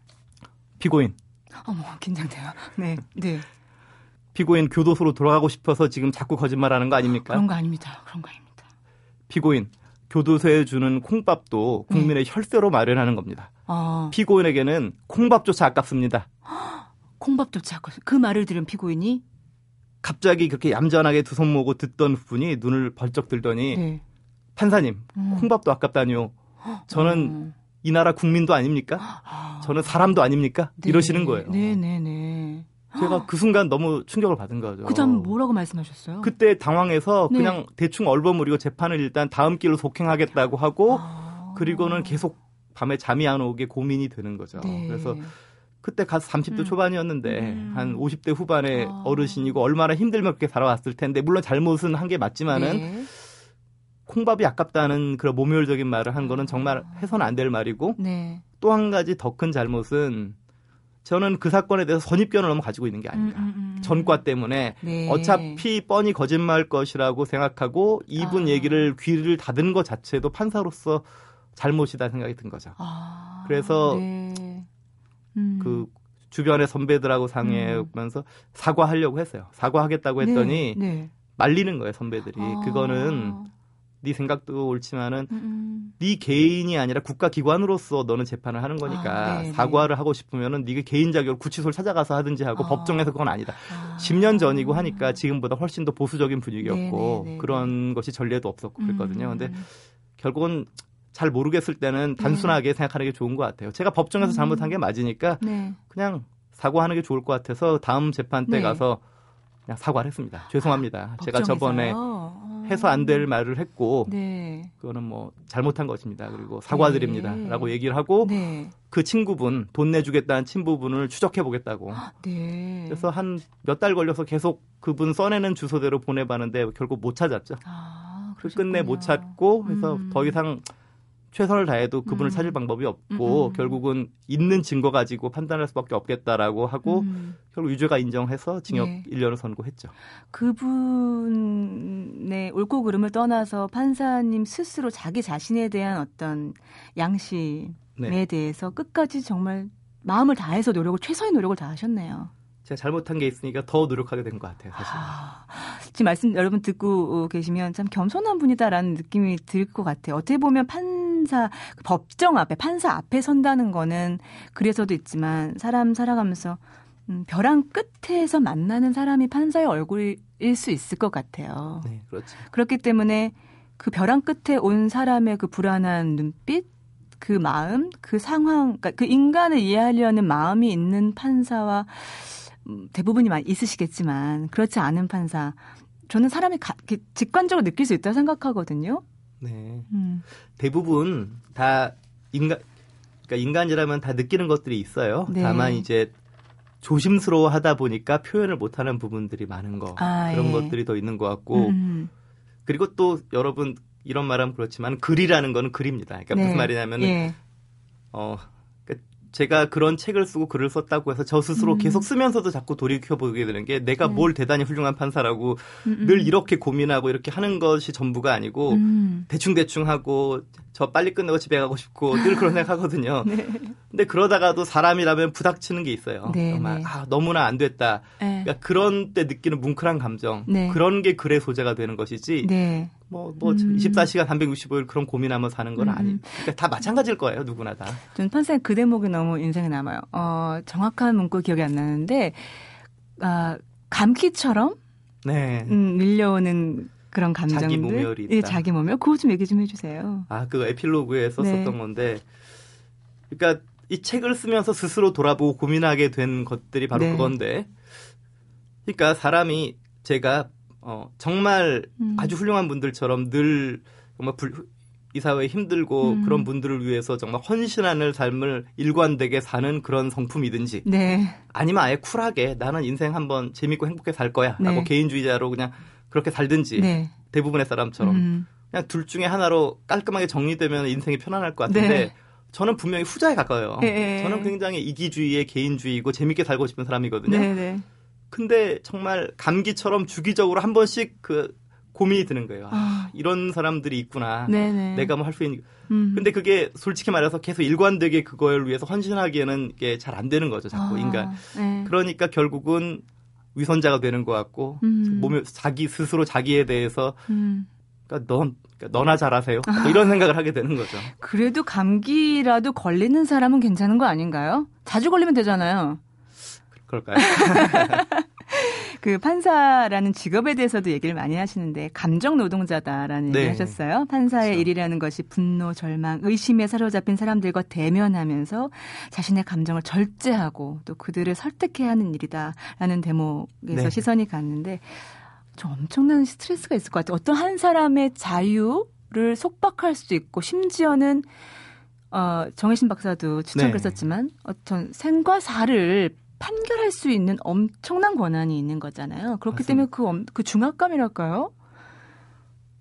피고인.
어머, 긴장돼요. 네. 네.
피고인 교도소로 돌아가고 싶어서 지금 자꾸 거짓말하는 거 아닙니까?
그런 거 아닙니다. 그런 거 아닙니다.
피고인 교도소에 주는 콩밥도 국민의 네. 혈세로 마련하는 겁니다. 아. 피고인에게는 콩밥조차 아깝습니다.
콩밥도 찾고 그 말을 들은 피고인이
갑자기 그렇게 얌전하게 두 손 모으고 듣던 분이 눈을 벌쩍 들더니 네. 판사님 음. 콩밥도 아깝다니요. 저는 음. 이 나라 국민도 아닙니까? 아. 저는 사람도 아닙니까? 네. 이러시는 거예요.
네네 네. 네.
제가 그 순간 너무 충격을 받은 거죠.
그 다음 뭐라고 말씀하셨어요?
그때 당황해서 네. 그냥 대충 얼버무리고 재판을 일단 다음 길로 속행하겠다고 하고 아. 그리고는 계속 밤에 잠이 안 오게 고민이 되는 거죠. 네. 그래서 그때 가서 30대 음. 초반이었는데 음. 한 50대 후반의 아. 어르신이고 얼마나 힘들면 그렇게 살아왔을 텐데 물론 잘못은 한 게 맞지만은 네. 콩밥이 아깝다는 그런 모멸적인 말을 한 거는 정말 해서는 안될 말이고 네. 또한 가지 더 큰 잘못은 저는 그 사건에 대해서 선입견을 너무 가지고 있는 게 아닌가. 음, 음, 음. 전과 때문에 네. 어차피 뻔히 거짓말 것이라고 생각하고 이분 아. 얘기를 귀를 닫은 것 자체도 판사로서 잘못이다 생각이 든 거죠. 아. 그래서 네. 음. 그 주변의 선배들하고 상의하면서 음. 사과하려고 했어요. 사과하겠다고 했더니 네. 네. 말리는 거예요 선배들이. 아. 그거는 네 생각도 옳지만은 음, 음. 네 개인이 아니라 국가 기관으로서 너는 재판을 하는 거니까 아, 네, 네. 사과를 하고 싶으면은 네가 개인 자격으로 구치소를 찾아가서 하든지 하고 아. 법정에서 그건 아니다. 아. 10년 전이고 하니까 지금보다 훨씬 더 보수적인 분위기였고 네네네. 그런 것이 전례도 없었고 그랬거든요. 음. 근데 결국은 잘 모르겠을 때는 단순하게 네. 생각하는 게 좋은 것 같아요. 제가 법정에서 음. 잘못한 게 맞으니까 네. 그냥 사과하는 게 좋을 것 같아서 다음 재판 때 네. 가서 그냥 사과를 했습니다. 죄송합니다. 아, 제가 저번에 해서 안 될 말을 했고 네. 그거는 뭐 잘못한 것입니다. 그리고 사과드립니다라고 네. 얘기를 하고 네. 그 친구분 돈 내주겠다는 친부분을 추적해 보겠다고. 아, 네. 그래서 한 몇 달 걸려서 계속 그분 써내는 주소대로 보내봤는데 결국 못 찾았죠. 아, 끝내 못 찾고 그래서 음. 더 이상 최선을 다해도 그분을 음. 찾을 방법이 없고 음. 결국은 있는 증거 가지고 판단할 수밖에 없겠다라고 하고 음. 결국 유죄가 인정해서 징역 네. 1년을 선고했죠.
그분의 옳고 그름을 떠나서 판사님 스스로 자기 자신에 대한 어떤 양심에 네. 대해서 끝까지 정말 마음을 다해서 노력을 최선의 노력을 다하셨네요.
제가 잘못한 게 있으니까 더 노력하게 된 것 같아요, 사실. 아,
지금 말씀 여러분 듣고 계시면 참 겸손한 분이다라는 느낌이 들 것 같아요. 어떻게 보면 판 사, 법정 앞에, 판사 앞에 선다는 거는 그래서도 있지만 사람 살아가면서 음, 벼랑 끝에서 만나는 사람이 판사의 얼굴일 수 있을 것 같아요.
네, 그렇죠.
그렇기 때문에 그 벼랑 끝에 온 사람의 그 불안한 눈빛, 그 마음, 그 상황, 그러니까 그 인간을 이해하려는 마음이 있는 판사와 음, 대부분이 많이 있으시겠지만 그렇지 않은 판사 저는 사람이 가, 직관적으로 느낄 수 있다고 생각하거든요.
네. 음. 대부분 다 인간 그러니까 인간이라면 다 느끼는 것들이 있어요. 네. 다만 이제 조심스러워 하다 보니까 표현을 못 하는 부분들이 많은 거. 아, 그런 예. 것들이 더 있는 것 같고. 음. 그리고 또 여러분 이런 말하면 그렇지만 글이라는 거는 글입니다. 그러니까 네. 무슨 말이냐면 예. 어 제가 그런 책을 쓰고 글을 썼다고 해서 저 스스로 음. 계속 쓰면서도 자꾸 돌이켜 보게 되는 게 내가 네. 뭘 대단히 훌륭한 판사라고 음음. 음. 늘 이렇게 고민하고 이렇게 하는 것이 전부가 아니고 음. 대충 대충 하고 저 빨리 끝내고 집에 가고 싶고 늘 그런 생각하거든요. 네. 근데 그러다가도 사람이라면 부닥치는 게 있어요. 네, 정말 네. 아, 너무나 안 됐다. 네. 그러니까 그런 때 느끼는 뭉클한 감정 네. 그런 게 글의 소재가 되는 것이지 네. 뭐, 뭐, 음. 24시간 365일 그런 고민하며 사는 건 음. 아니. 그러니까 다 마찬가지일 거예요, 누구나 다.
전 판사님 그 대목이 너무 인생에 남아요. 어, 정확한 문구 기억이 안 나는데, 아, 감기처럼 네. 음, 밀려오는 그런 감정들. 자기
모멸이
예, 자기 모멸. 그거 좀 얘기 좀 해주세요.
아, 그 에필로그에 썼었던 네. 건데, 그러니까 이 책을 쓰면서 스스로 돌아보고 고민하게 된 것들이 바로 네. 그건데, 그러니까 사람이 제가 어, 정말 음. 아주 훌륭한 분들처럼 늘 정말 불, 이 사회에 힘들고 음. 그런 분들을 위해서 정말 헌신하는 삶을 일관되게 사는 그런 성품이든지 네. 아니면 아예 쿨하게 나는 인생 한번 재밌고 행복하게 살 거야 라고 네. 개인주의자로 그냥 그렇게 살든지 네. 대부분의 사람처럼 음. 그냥 둘 중에 하나로 깔끔하게 정리되면 인생이 편안할 것 같은데 네. 저는 분명히 후자에 가까워요. 네. 저는 굉장히 이기주의의 개인주의고 재밌게 살고 싶은 사람이거든요. 근데 정말 감기처럼 주기적으로 한 번씩 그 고민이 드는 거예요. 아, 이런 사람들이 있구나. 네네. 내가 뭐 할 수 있는. 음. 근데 그게 솔직히 말해서 계속 일관되게 그걸 위해서 헌신하기에는 이게 잘 안 되는 거죠. 자꾸 아, 인간. 네. 그러니까 결국은 위선자가 되는 것 같고 음. 몸에 자기 스스로 자기에 대해서 음. 그러니까 넌 그러니까 너나 잘하세요. 뭐 이런 생각을 하게 되는 거죠.
그래도 감기라도 걸리는 사람은 괜찮은 거 아닌가요? 자주 걸리면 되잖아요.
그럴까요?
그 판사라는 직업에 대해서도 얘기를 많이 하시는데 감정 노동자다라는 네. 얘기 하셨어요. 판사의 그렇죠. 일이라는 것이 분노, 절망, 의심에 사로잡힌 사람들과 대면하면서 자신의 감정을 절제하고 또 그들을 설득해야 하는 일이다라는 대목에서 네. 시선이 갔는데 좀 엄청난 스트레스가 있을 것 같아요. 어떤 한 사람의 자유를 속박할 수도 있고 심지어는 어, 정혜신 박사도 추천글 네. 썼지만 어떤 생과 사를 판결할 수 있는 엄청난 권한이 있는 거잖아요. 그렇기 맞습니다. 때문에 그, 그 중압감이랄까요?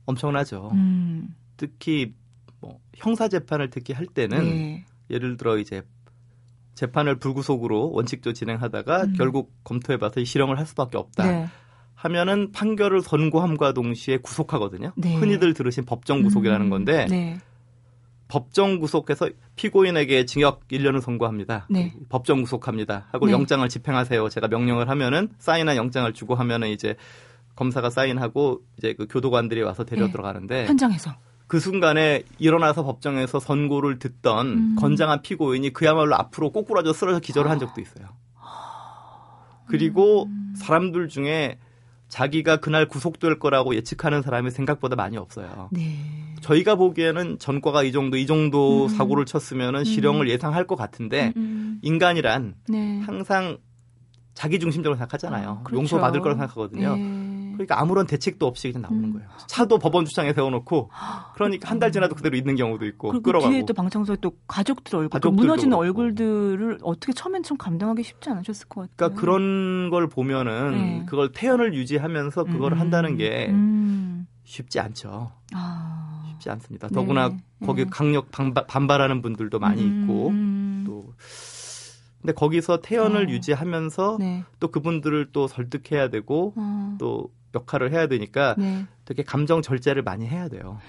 엄청나죠. 음. 특히 뭐 형사 재판을 특히 할 때는 네. 예를 들어 이제 재판을 불구속으로 원칙조 진행하다가 음. 결국 검토해봐서 실형을 할 수밖에 없다. 네. 하면은 판결을 선고함과 동시에 구속하거든요. 네. 흔히들 들으신 법정 구속이라는 음. 건데 네. 법정 구속해서 피고인에게 징역 1년을 선고합니다. 네. 법정 구속합니다. 하고 네. 영장을 집행하세요. 제가 명령을 하면은 사인한 영장을 주고 하면은 이제 검사가 사인하고 이제 그 교도관들이 와서 데려 네. 들어가는데
현장에서
그 순간에 일어나서 법정에서 선고를 듣던 음. 건장한 피고인이 그야말로 앞으로 꼬꾸라져 쓰러져 기절을 한 적도 있어요. 그리고 음. 사람들 중에 자기가 그날 구속될 거라고 예측하는 사람이 생각보다 많이 없어요. 네. 저희가 보기에는 전과가 이 정도 이 정도 음. 사고를 쳤으면은 음. 실형을 예상할 것 같은데 음, 음. 인간이란 네. 항상 자기 중심적으로 생각하잖아요. 아, 그렇죠. 용서 받을 거라고 생각하거든요. 네. 그러니까 아무런 대책도 없이 그냥 나오는 음. 거예요. 차도 법원 주차장에 세워놓고 그러니까 한 달 지나도 그대로 있는 경우도 있고
그리고 끌어가고. 뒤에 또 방청소에 또 가족들 얼굴, 그 무너지는 얼굴들을 어떻게 처음엔 좀 감당하기 쉽지 않으셨을 것 같아요.
그러니까 그런 걸 보면은 네. 그걸 태연을 유지하면서 그걸 음. 한다는 게 음. 쉽지 않죠. 아. 쉽지 않습니다. 더구나 네. 거기 네. 강력 반발, 하는 분들도 많이 음. 있고 또 근데 거기서 태연을 어. 유지하면서 네. 또 그분들을 또 설득해야 되고 어. 또 역할을 해야 되니까 네. 되게 감정 절제를 많이 해야 돼요.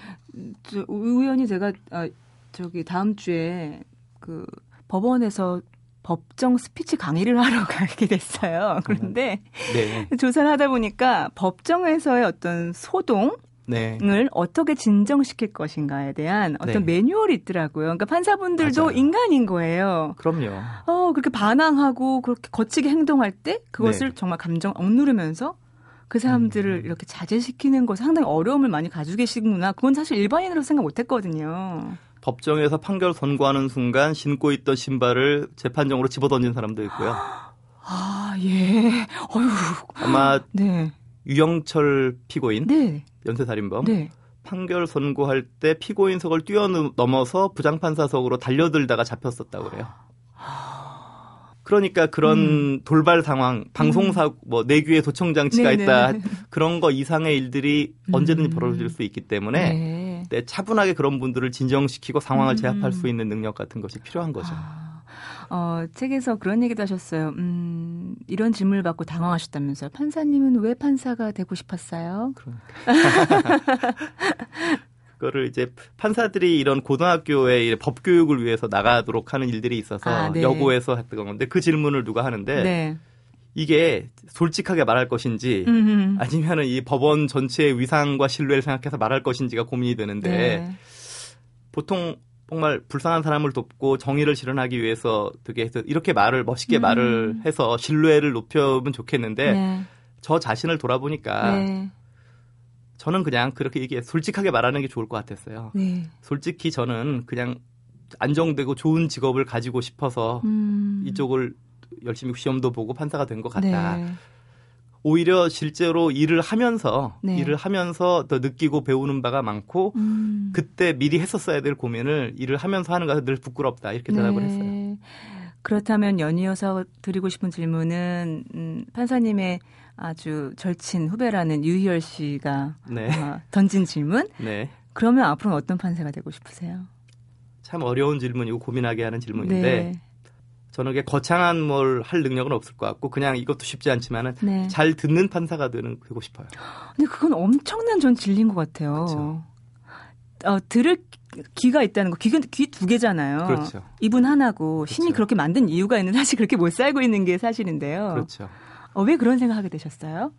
저, 의원이 제가 아, 저기 다음 주에 그 법원에서 법정 스피치 강의를 하러 가게 됐어요. 그런데 네. 조사를 하다 보니까 법정에서의 어떤 소동 네. 을 어떻게 진정시킬 것인가에 대한 어떤 네. 매뉴얼이 있더라고요. 그러니까 판사분들도 맞아요. 인간인 거예요.
그럼요.
어, 그렇게 반항하고 그렇게 거치게 행동할 때 그것을 네. 정말 감정 억누르면서 그 사람들을 음. 이렇게 자제시키는 것 상당히 어려움을 많이 가지고 계시구나. 그건 사실 일반인으로 생각 못 했거든요.
법정에서 판결 선고하는 순간 신고 있던 신발을 재판정으로 집어던진 사람도 있고요.
아, 예. 어휴.
아마 네. 유영철 피고인 네. 연쇄살인범 네. 판결 선고할 때 피고인석을 뛰어넘어서 부장판사석으로 달려들다가 잡혔었다고 그래요. 그러니까 그런 음. 돌발 상황, 방송사 음. 뭐 내규에 도청 장치가 있다 그런 거 이상의 일들이 음. 언제든지 벌어질 수 있기 때문에 네. 네, 차분하게 그런 분들을 진정시키고 상황을 음. 제압할 수 있는 능력 같은 것이 필요한 거죠. 아.
어, 책에서 그런 얘기도 하셨어요. 음, 이런 질문을 받고 당황하셨다면서요. 판사님은 왜 판사가 되고 싶었어요?
그러니까. 그거를 이제 판사들이 이런 고등학교에 법 교육을 위해서 나가도록 하는 일들이 있어서 아, 네. 여고에서 했던 건데 그 질문을 누가 하는데 네. 이게 솔직하게 말할 것인지 음흠. 아니면은 이 법원 전체의 위상과 신뢰를 생각해서 말할 것인지가 고민이 되는데 네. 보통 정말 불쌍한 사람을 돕고 정의를 실현하기 위해서 되게 이렇게 말을 멋있게 음. 말을 해서 신뢰를 높여면 좋겠는데 네. 저 자신을 돌아보니까 네. 저는 그냥 그렇게 이게 솔직하게 말하는 게 좋을 것 같았어요. 네. 솔직히 저는 그냥 안정되고 좋은 직업을 가지고 싶어서 음. 이쪽을 열심히 시험도 보고 판사가 된 것 같다. 네. 오히려 실제로 일을 하면서 네. 일을 하면서 더 느끼고 배우는 바가 많고 음. 그때 미리 했었어야 될 고민을 일을 하면서 하는 것은 늘 부끄럽다 이렇게 대답을 네. 했어요.
그렇다면 연이어서 드리고 싶은 질문은 음, 판사님의 아주 절친 후배라는 유희열 씨가 네. 어, 던진 질문. 네. 그러면 앞으로는 어떤 판사가 되고 싶으세요?
참 어려운 질문이고 고민하게 하는 질문인데 네. 저는 게 거창한 뭘 할 능력은 없을 것 같고 그냥 이것도 쉽지 않지만은 네. 잘 듣는 판사가 되는 되고 싶어요.
근데 그건 엄청난 전 진리인 것 같아요. 그렇죠. 어, 들을 귀가 있다는 거, 귀가 귀두 개잖아요. 그렇죠. 이분 하나고 그렇죠. 신이 그렇게 만든 이유가 있는 사실 그렇게 못 살고 있는 게 사실인데요.
그렇죠.
어, 왜 그런 생각하게 되셨어요?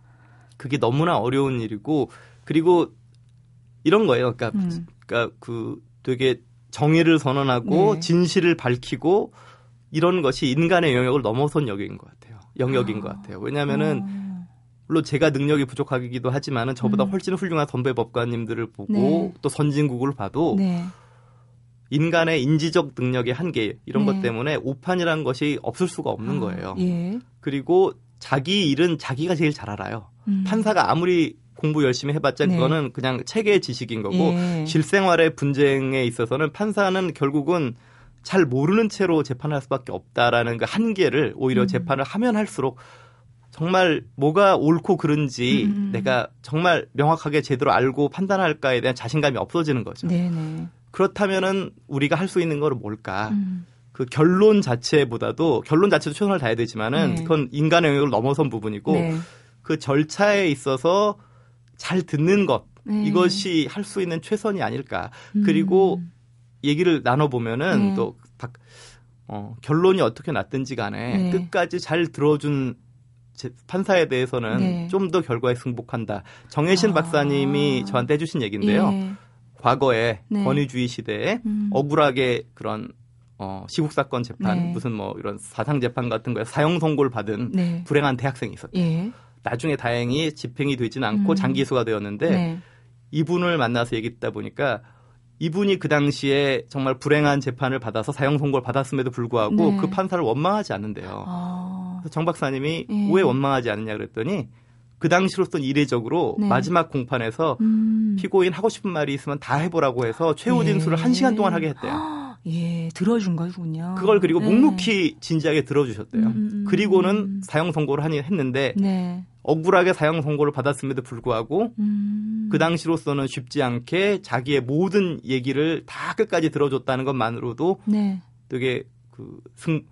그게 너무나 어려운 일이고 그리고 이런 거예요. 그러니까, 음. 그러니까 그 되게 정의를 선언하고 네. 진실을 밝히고 이런 것이 인간의 영역을 넘어선 영역인 것 같아요. 영역인 아. 것 같아요. 왜냐하면은 어. 물론 제가 능력이 부족하기도 하지만은 저보다 음. 훨씬 훌륭한 선배 법관님들을 보고 네. 또 선진국을 봐도 네. 인간의 인지적 능력의 한계 이런 네. 것 때문에 오판이라는 것이 없을 수가 없는 아, 거예요. 예. 그리고 자기 일은 자기가 제일 잘 알아요. 음. 판사가 아무리 공부 열심히 해봤자 네. 그거는 그냥 체계 지식인 거고 예. 실생활의 분쟁에 있어서는 판사는 결국은 잘 모르는 채로 재판할 수밖에 없다라는 그 한계를 오히려 음. 재판을 하면 할수록 정말 뭐가 옳고 그른지 음. 내가 정말 명확하게 제대로 알고 판단할까에 대한 자신감이 없어지는 거죠. 네네. 그렇다면은 우리가 할 수 있는 거는 뭘까? 음. 그 결론 자체보다도 결론 자체도 최선을 다해야 되지만은 네. 그건 인간의 영역을 넘어선 부분이고 네. 그 절차에 있어서 잘 듣는 것 네. 이것이 할 수 있는 최선이 아닐까. 음. 그리고 얘기를 나눠 보면은 네. 또 어, 결론이 어떻게 났든지 간에 네. 끝까지 잘 들어준 판사에 대해서는 네. 좀더 결과에 승복한다. 정혜신 아. 박사님이 저한테 해주신 얘기인데요. 예. 과거에 네. 권위주의 시대에 음. 억울하게 그런 어, 시국 사건 재판 네. 무슨 뭐 이런 사상 재판 같은 거에 사형 선고를 받은 네. 불행한 대학생이 있었대요. 예. 나중에 다행히 집행이 되지는 않고 음. 장기수가 되었는데 네. 이분을 만나서 얘기했다 보니까 이분이 그 당시에 정말 불행한 재판을 받아서 사형 선고를 받았음에도 불구하고 네. 그 판사를 원망하지 않는데요. 아. 정 박사님이 예. 왜 원망하지 않느냐 그랬더니 그 당시로서는 이례적으로 네. 마지막 공판에서 음. 피고인 하고 싶은 말이 있으면 다 해보라고 해서 최후 진술을 예. 한 시간 동안 하게 했대요.
예, 들어준 거군요.
그걸 그리고 네. 묵묵히 진지하게 들어주셨대요. 음, 음, 음, 그리고는 사형 선고를 하니 했는데 네. 억울하게 사형 선고를 받았음에도 불구하고 음. 그 당시로서는 쉽지 않게 자기의 모든 얘기를 다 끝까지 들어줬다는 것만으로도 네. 되게 그 승,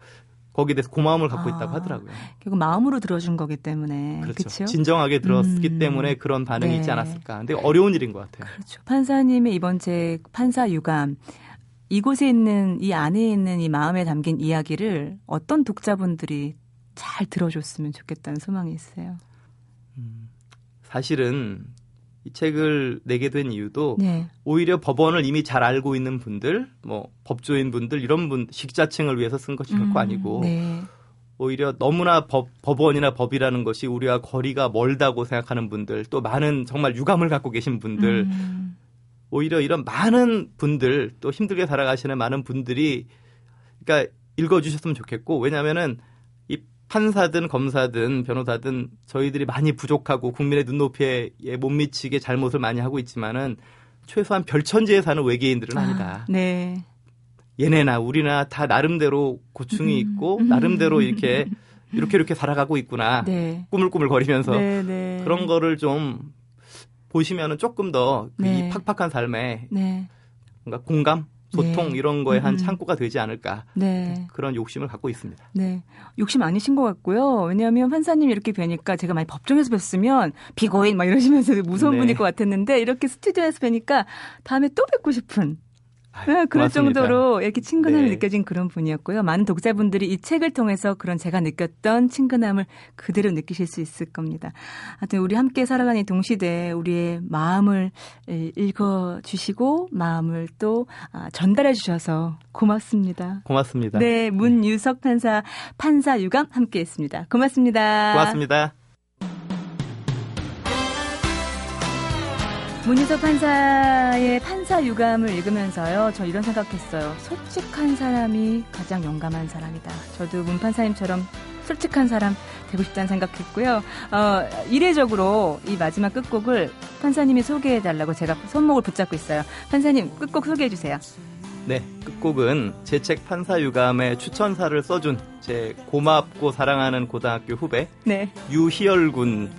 거기에 대해서 고마움을 갖고 아, 있다고 하더라고요.
결국 마음으로 들어준 거기 때문에
그렇죠. 그쵸? 진정하게 들었기 음, 때문에 그런 반응이 네. 있지 않았을까. 근데 어려운 일인 것 같아요.
그렇죠. 판사님의 이번 책 판사 유감 이곳에 있는 이 안에 있는 이 마음에 담긴 이야기를 어떤 독자분들이 잘 들어줬으면 좋겠다는 소망이 있어요. 음,
사실은 이 책을 내게 된 이유도 네. 오히려 법원을 이미 잘 알고 있는 분들, 뭐 법조인 분들 이런 분 식자층을 위해서 쓴 것이 결코 음, 아니고 네. 오히려 너무나 법, 법원이나 법이라는 것이 우리와 거리가 멀다고 생각하는 분들, 또 많은 정말 유감을 갖고 계신 분들, 음. 오히려 이런 많은 분들 또 힘들게 살아가시는 많은 분들이 그러니까 읽어주셨으면 좋겠고 왜냐하면은 이 판사든 검사든 변호사든 저희들이 많이 부족하고 국민의 눈높이에 못 미치게 잘못을 많이 하고 있지만은 최소한 별천지에 사는 외계인들은 아니다. 아, 네. 얘네나 우리나 다 나름대로 고충이 음. 있고 음. 나름대로 이렇게 이렇게 이렇게 살아가고 있구나. 네. 꾸물꾸물 거리면서 네, 네. 그런 거를 좀 보시면은 조금 더이 그 네. 팍팍한 삶에 네. 뭔가 공감, 소통 네. 이런 거에 한 음. 창구가 되지 않을까 네. 그런 욕심을 갖고 있습니다.
네, 욕심 아니신 것 같고요. 왜냐하면 판사님 이렇게 뵈니까 제가 많이 법정에서 뵀으면 비고인 막 이러시면서 무서운 네. 분일 것 같았는데 이렇게 스튜디오에서 뵈니까 다음에 또 뵙고 싶은 네, 그럴 정도로 이렇게 친근함이 네. 느껴진 그런 분이었고요. 많은 독자분들이 이 책을 통해서 그런 제가 느꼈던 친근함을 그대로 느끼실 수 있을 겁니다. 하여튼 우리 함께 살아가는 동시대에 우리의 마음을 읽어주시고 마음을 또 아, 전달해 주셔서 고맙습니다.
고맙습니다.
네, 문유석 판사, 판사 유감 함께 했습니다. 고맙습니다.
고맙습니다.
문희석 판사의 판사 유감을 읽으면서요, 저 이런 생각했어요. 솔직한 사람이 가장 용감한 사람이다. 저도 문 판사님처럼 솔직한 사람 되고 싶다는 생각했고요. 어, 이례적으로 이 마지막 끝곡을 판사님이 소개해달라고 제가 손목을 붙잡고 있어요. 판사님, 끝곡 소개해주세요.
네, 끝곡은 제 책 판사 유감의 추천사를 써준 제 고맙고 사랑하는 고등학교 후배 네. 유희열 군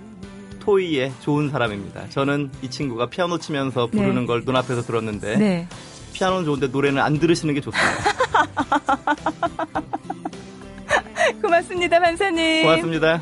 토이의 좋은 사람입니다. 저는 이 친구가 피아노 치면서 부르는 네. 걸 눈앞에서 들었는데 네. 피아노는 좋은데 노래는 안 들으시는 게 좋습니다.
고맙습니다, 판사님.
고맙습니다.